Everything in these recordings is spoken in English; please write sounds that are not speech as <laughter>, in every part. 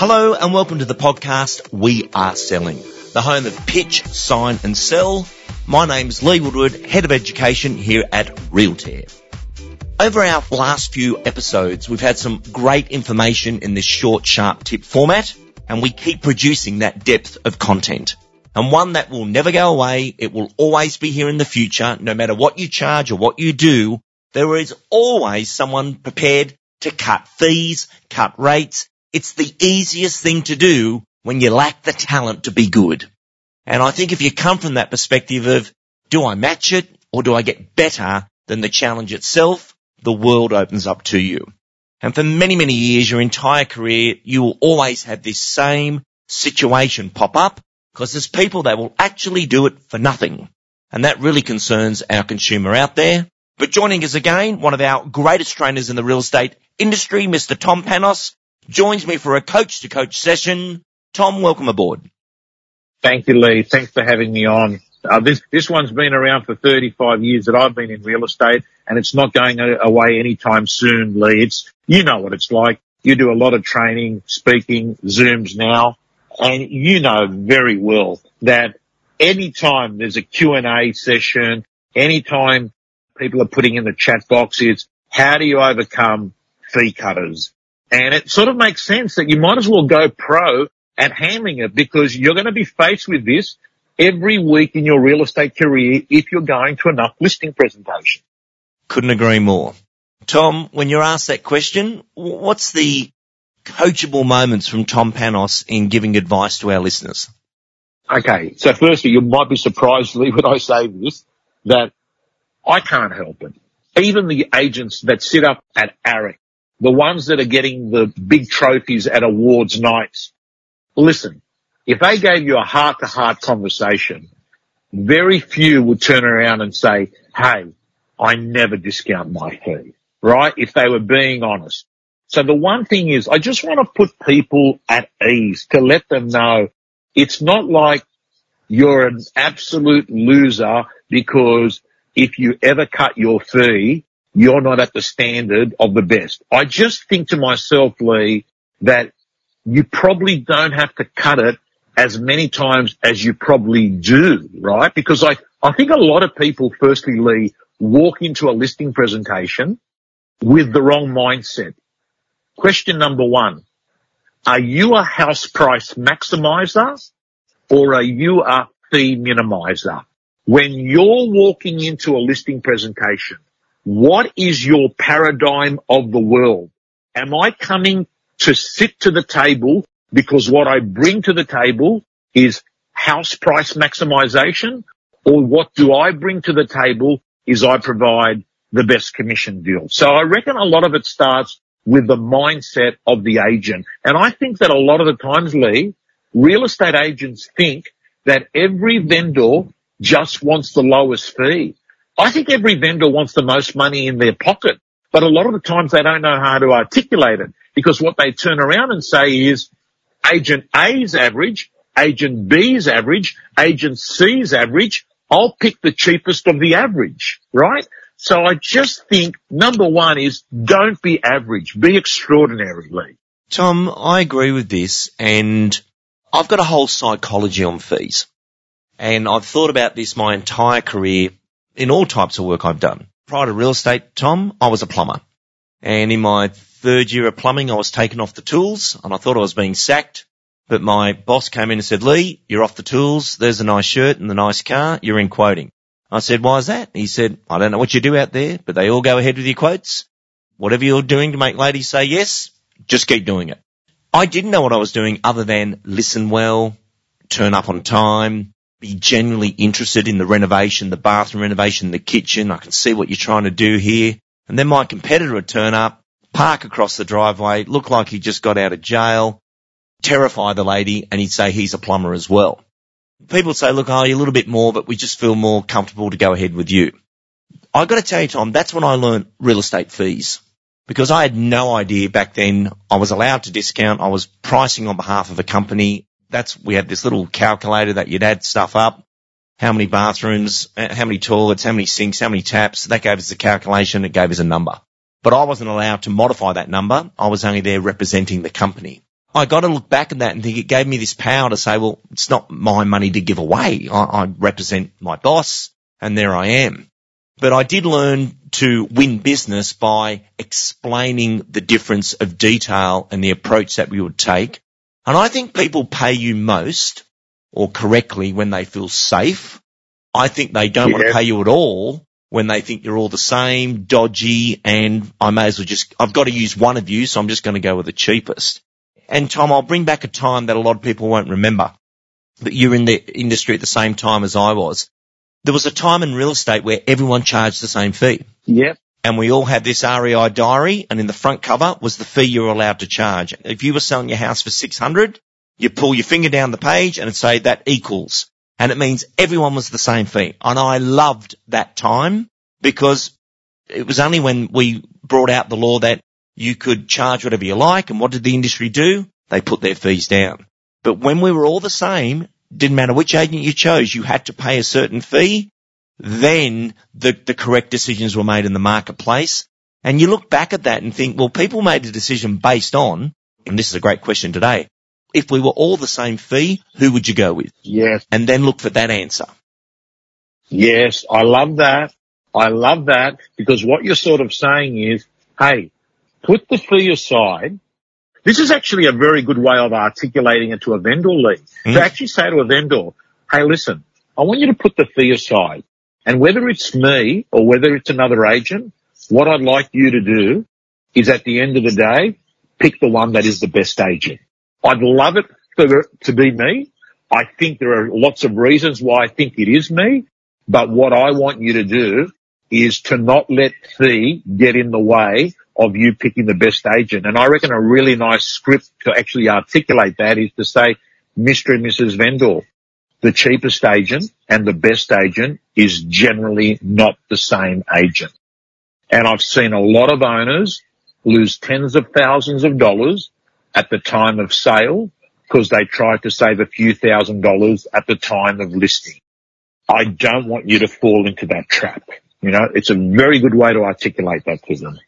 Hello and welcome to the podcast We Are Selling, the home of pitch, sign and sell. My name is Lee Woodward, Head of Education here at Realtair. Over our last few episodes, we've had some great information in this short, sharp tip format, and we keep producing that depth of content. And one that will never go away. It will always be here in the future. No matter what you charge or what you do, there is always someone prepared to cut fees, cut rates. It's the easiest thing to do when you lack the talent to be good. And I think if you come from that perspective of, do I match it or do I get better than the challenge itself? The world opens up to you. And for many, many years, your entire career, you will always have this same situation pop up because there's people that will actually do it for nothing. And that really concerns our consumer out there. But joining us again, one of our greatest trainers in the real estate industry, Mr. Tom Panos, joins me for a coach to coach session. Tom, welcome aboard. Thank you, Lee. Thanks for having me on. Uh, this this one's been around for 35 years that I've been in real estate, and it's not going away anytime soon, Lee. It's you know what it's like. You do a lot of training, speaking, Zooms now, and you know very well that anytime there's a Q&A session, anytime people are putting in the chat box how do you overcome fee cutters? And it sort of makes sense that you might as well go pro at handling it because you're going to be faced with this every week in your real estate career if you're going to enough listing presentations. Couldn't agree more. Tom, when you're asked that question, what's the coachable moments from Tom Panos in giving advice to our listeners? Okay. So firstly, you might be surprised, Lee, when I say this, that I can't help it. Even the agents that sit up at AREC, the ones that are getting the big trophies at awards nights, listen, if they gave you a heart to heart conversation, very few would turn around and say, Hey, I never discount my fee, right? If they were being honest. So the one thing is I just want to put people at ease to let them know it's not like you're an absolute loser because if you ever cut your fee, you're not at the standard of the best. I just think to myself, Lee, that you probably don't have to cut it as many times as you probably do, right? Because I, I think a lot of people, firstly, Lee, walk into a listing presentation with the wrong mindset. Question number one, are you a house price maximizer or are you a fee minimizer? When you're walking into a listing presentation, what is your paradigm of the world? Am I coming to sit to the table because what I bring to the table is house price maximization or what do I bring to the table is I provide the best commission deal. So I reckon a lot of it starts with the mindset of the agent. And I think that a lot of the times, Lee, real estate agents think that every vendor just wants the lowest fee. I think every vendor wants the most money in their pocket, but a lot of the times they don't know how to articulate it because what they turn around and say is agent A's average, agent B's average, agent C's average. I'll pick the cheapest of the average, right? So I just think number one is don't be average, be extraordinary, Lee. Tom, I agree with this and I've got a whole psychology on fees. And I've thought about this my entire career in all types of work I've done. Prior to real estate, Tom, I was a plumber. And in my third year of plumbing, I was taken off the tools and I thought I was being sacked. But my boss came in and said, Lee, you're off the tools. There's a nice shirt and the nice car. You're in quoting. I said, why is that? He said, I don't know what you do out there, but they all go ahead with your quotes. Whatever you're doing to make ladies say yes, just keep doing it. I didn't know what I was doing other than listen well, turn up on time, be genuinely interested in the renovation, the bathroom renovation, the kitchen. I can see what you're trying to do here. And then my competitor would turn up, park across the driveway, look like he just got out of jail, terrify the lady, and he'd say he's a plumber as well. People say, look, oh, you're a little bit more, but we just feel more comfortable to go ahead with you. I've got to tell you, Tom, that's when I learned real estate fees because I had no idea back then I was allowed to discount. I was pricing on behalf of a company that's, we had this little calculator that you'd add stuff up. How many bathrooms, uh, how many toilets, how many sinks, how many taps. That gave us a calculation. It gave us a number. But I wasn't allowed to modify that number. I was only there representing the company. I got to look back at that and think it gave me this power to say, well, it's not my money to give away. I, I represent my boss and there I am. But I did learn to win business by explaining the difference of detail and the approach that we would take. And I think people pay you most or correctly when they feel safe. I think they don't yeah. want to pay you at all when they think you're all the same, dodgy, and I may as well just, I've got to use one of you, so I'm just going to go with the cheapest. And Tom, I'll bring back a time that a lot of people won't remember, but you're in the industry at the same time as I was. There was a time in real estate where everyone charged the same fee. Yep. And we all had this REI diary and in the front cover was the fee you were allowed to charge. If you were selling your house for 600, you pull your finger down the page and say that equals. And it means everyone was the same fee. And I loved that time because it was only when we brought out the law that you could charge whatever you like. And what did the industry do? They put their fees down. But when we were all the same, didn't matter which agent you chose, you had to pay a certain fee. Then the, the correct decisions were made in the marketplace. And you look back at that and think, well, people made a decision based on, and this is a great question today, if we were all the same fee, who would you go with? Yes. And then look for that answer. Yes, I love that. I love that because what you're sort of saying is, hey, put the fee aside this is actually a very good way of articulating it to a vendor Lee. Mm. To actually say to a vendor, hey, listen, I want you to put the fee aside. And whether it's me or whether it's another agent, what I'd like you to do is at the end of the day, pick the one that is the best agent. I'd love it for to be me. I think there are lots of reasons why I think it is me, but what I want you to do is to not let fee get in the way of you picking the best agent. And I reckon a really nice script to actually articulate that is to say, Mr. and Mrs. Vendor, the cheapest agent and the best agent is generally not the same agent. And I've seen a lot of owners lose tens of thousands of dollars at the time of sale because they tried to save a few thousand dollars at the time of listing. I don't want you to fall into that trap. You know, it's a very good way to articulate that to them.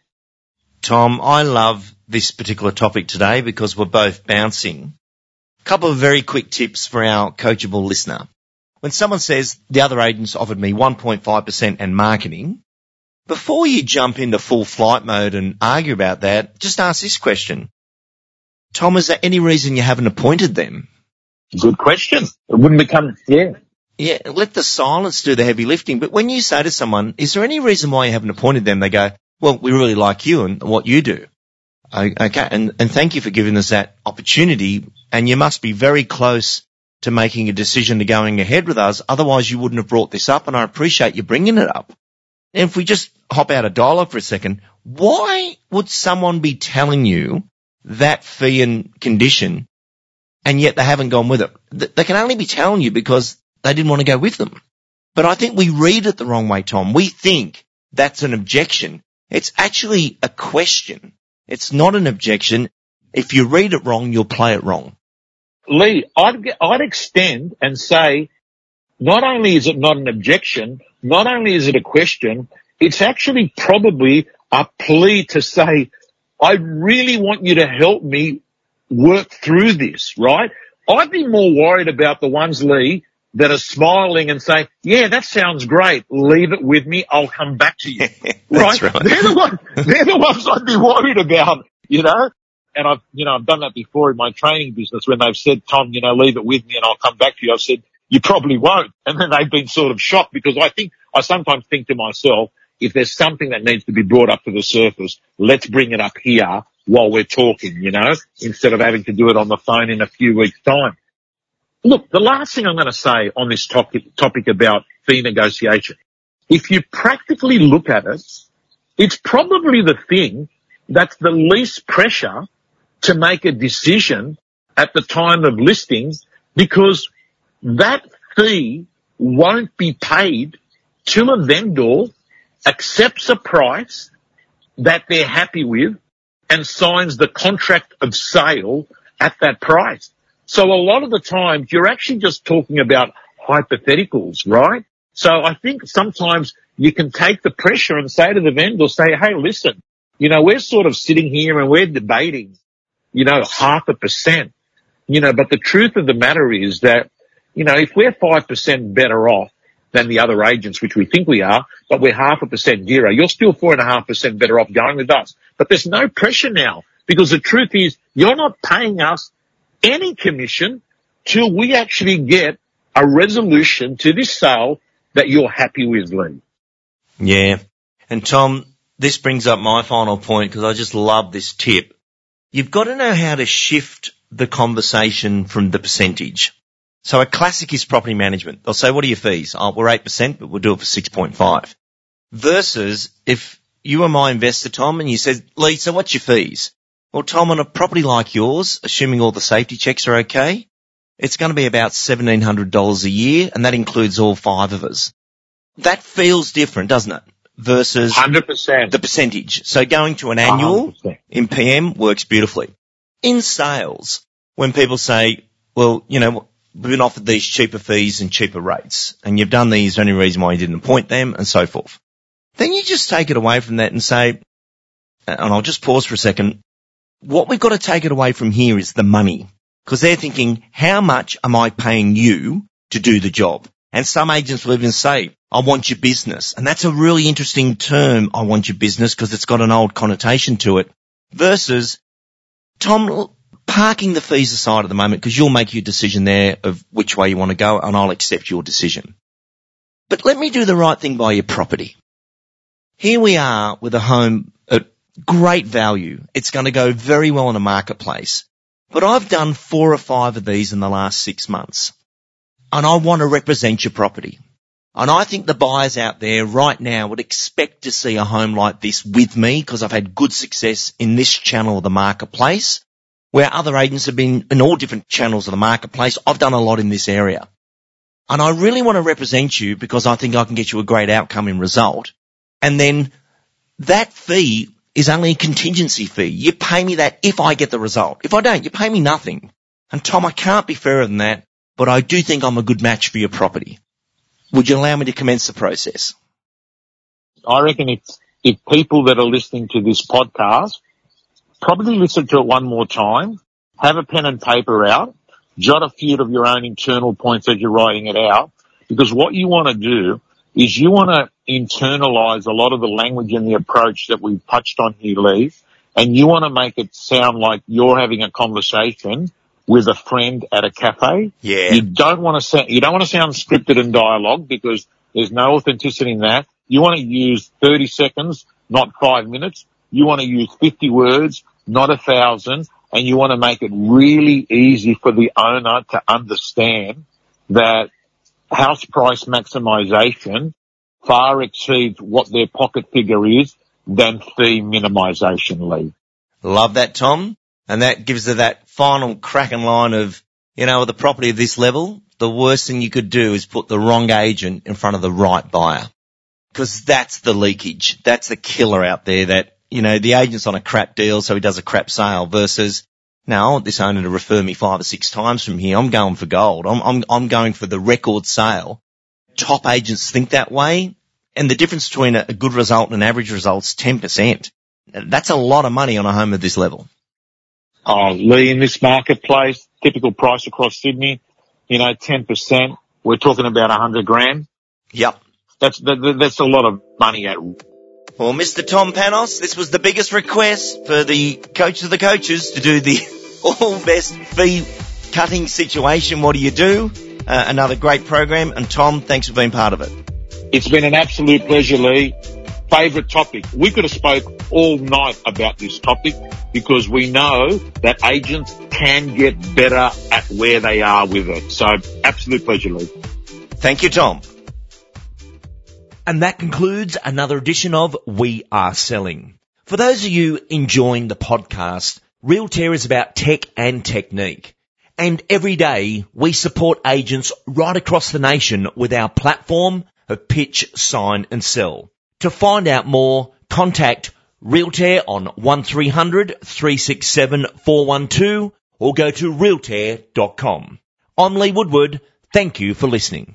Tom, I love this particular topic today because we're both bouncing. Couple of very quick tips for our coachable listener. When someone says the other agents offered me 1.5% and marketing, before you jump into full flight mode and argue about that, just ask this question. Tom, is there any reason you haven't appointed them? Good question. It wouldn't become, yeah. Yeah, let the silence do the heavy lifting. But when you say to someone, is there any reason why you haven't appointed them? They go, well, we really like you and what you do. Okay. And, and thank you for giving us that opportunity. And you must be very close to making a decision to going ahead with us. Otherwise you wouldn't have brought this up and I appreciate you bringing it up. And if we just hop out of dialogue for a second, why would someone be telling you that fee and condition and yet they haven't gone with it? They can only be telling you because they didn't want to go with them. But I think we read it the wrong way, Tom. We think that's an objection it's actually a question. It's not an objection. If you read it wrong, you'll play it wrong. Lee, I'd, I'd extend and say, not only is it not an objection, not only is it a question, it's actually probably a plea to say, I really want you to help me work through this, right? I'd be more worried about the ones, Lee, that are smiling and saying, yeah, that sounds great. Leave it with me. I'll come back to you. <laughs> right? right? They're the ones, they're the ones I'd be worried about, you know? And I've, you know, I've done that before in my training business when they've said, Tom, you know, leave it with me and I'll come back to you. I've said, you probably won't. And then they've been sort of shocked because I think, I sometimes think to myself, if there's something that needs to be brought up to the surface, let's bring it up here while we're talking, you know, instead of having to do it on the phone in a few weeks time. Look, the last thing I'm going to say on this topic, topic about fee negotiation, if you practically look at it, it's probably the thing that's the least pressure to make a decision at the time of listing because that fee won't be paid till a vendor accepts a price that they're happy with and signs the contract of sale at that price. So a lot of the times you're actually just talking about hypotheticals, right? So I think sometimes you can take the pressure and say to the vendor, say, hey, listen, you know, we're sort of sitting here and we're debating you know, half a percent. You know, but the truth of the matter is that, you know, if we're 5% better off than the other agents, which we think we are, but we're half a percent dearer, you're still four and a half percent better off going with us. But there's no pressure now because the truth is you're not paying us any commission till we actually get a resolution to this sale that you're happy with, Lee. Yeah. And Tom, this brings up my final point because I just love this tip. You've got to know how to shift the conversation from the percentage. So a classic is property management. They'll say, what are your fees? Oh, we're 8%, but we'll do it for 6.5. Versus if you were my investor, Tom, and you said, Lee, so what's your fees? Well, Tom, on a property like yours, assuming all the safety checks are okay, it's going to be about $1,700 a year, and that includes all five of us. That feels different, doesn't it? Versus 100%. the percentage. So going to an annual 100%. in PM works beautifully. In sales, when people say, well, you know, we've been offered these cheaper fees and cheaper rates, and you've done these, the only reason why you didn't appoint them, and so forth. Then you just take it away from that and say, and I'll just pause for a second, what we've got to take it away from here is the money. Because they're thinking, how much am I paying you to do the job? And some agents will even say, I want your business. And that's a really interesting term, I want your business, because it's got an old connotation to it. Versus, Tom, parking the fees aside at the moment, because you'll make your decision there of which way you want to go, and I'll accept your decision. But let me do the right thing by your property. Here we are with a home at great value. It's going to go very well in a marketplace. But I've done four or five of these in the last six months. And I want to represent your property. And I think the buyers out there right now would expect to see a home like this with me because I've had good success in this channel of the marketplace where other agents have been in all different channels of the marketplace. I've done a lot in this area. And I really want to represent you because I think I can get you a great outcome in result. And then that fee is only a contingency fee. You pay me that if I get the result. If I don't, you pay me nothing. And Tom, I can't be fairer than that, but I do think I'm a good match for your property. Would you allow me to commence the process? I reckon if, if people that are listening to this podcast probably listen to it one more time, have a pen and paper out, jot a few of your own internal points as you're writing it out, because what you want to do is you want to internalize a lot of the language and the approach that we've touched on here, Lee, and you want to make it sound like you're having a conversation with a friend at a cafe. Yeah. You don't want to sound, you don't want to sound scripted and dialogue because there's no authenticity in that. You want to use 30 seconds, not five minutes. You want to use 50 words, not a thousand, and you want to make it really easy for the owner to understand that house price maximization far exceeds what their pocket figure is than fee minimization, Lee. Love that, Tom. And that gives her that final cracking line of, you know, with a property of this level, the worst thing you could do is put the wrong agent in front of the right buyer. Cause that's the leakage. That's the killer out there that, you know, the agent's on a crap deal, so he does a crap sale versus, now I want this owner to refer me five or six times from here. I'm going for gold. I'm, I'm, I'm going for the record sale. Top agents think that way. And the difference between a, a good result and an average result is 10%. That's a lot of money on a home of this level. Oh, Lee, in this marketplace, typical price across Sydney, you know, 10%. We're talking about a hundred grand. Yep. That's, that, that's a lot of money at Well, Mr. Tom Panos, this was the biggest request for the coach of the coaches to do the <laughs> all best fee cutting situation. What do you do? Uh, another great program. And Tom, thanks for being part of it. It's been an absolute pleasure, Lee. Favorite topic. We could have spoke all night about this topic because we know that agents can get better at where they are with it. So absolute pleasure, Lee. Thank you, Tom. And that concludes another edition of We Are Selling. For those of you enjoying the podcast, Realtair is about tech and technique. And every day we support agents right across the nation with our platform of pitch, sign and sell. To find out more, contact Realtair on 1300 367 412 or go to realtair.com. I'm Lee Woodward. Thank you for listening.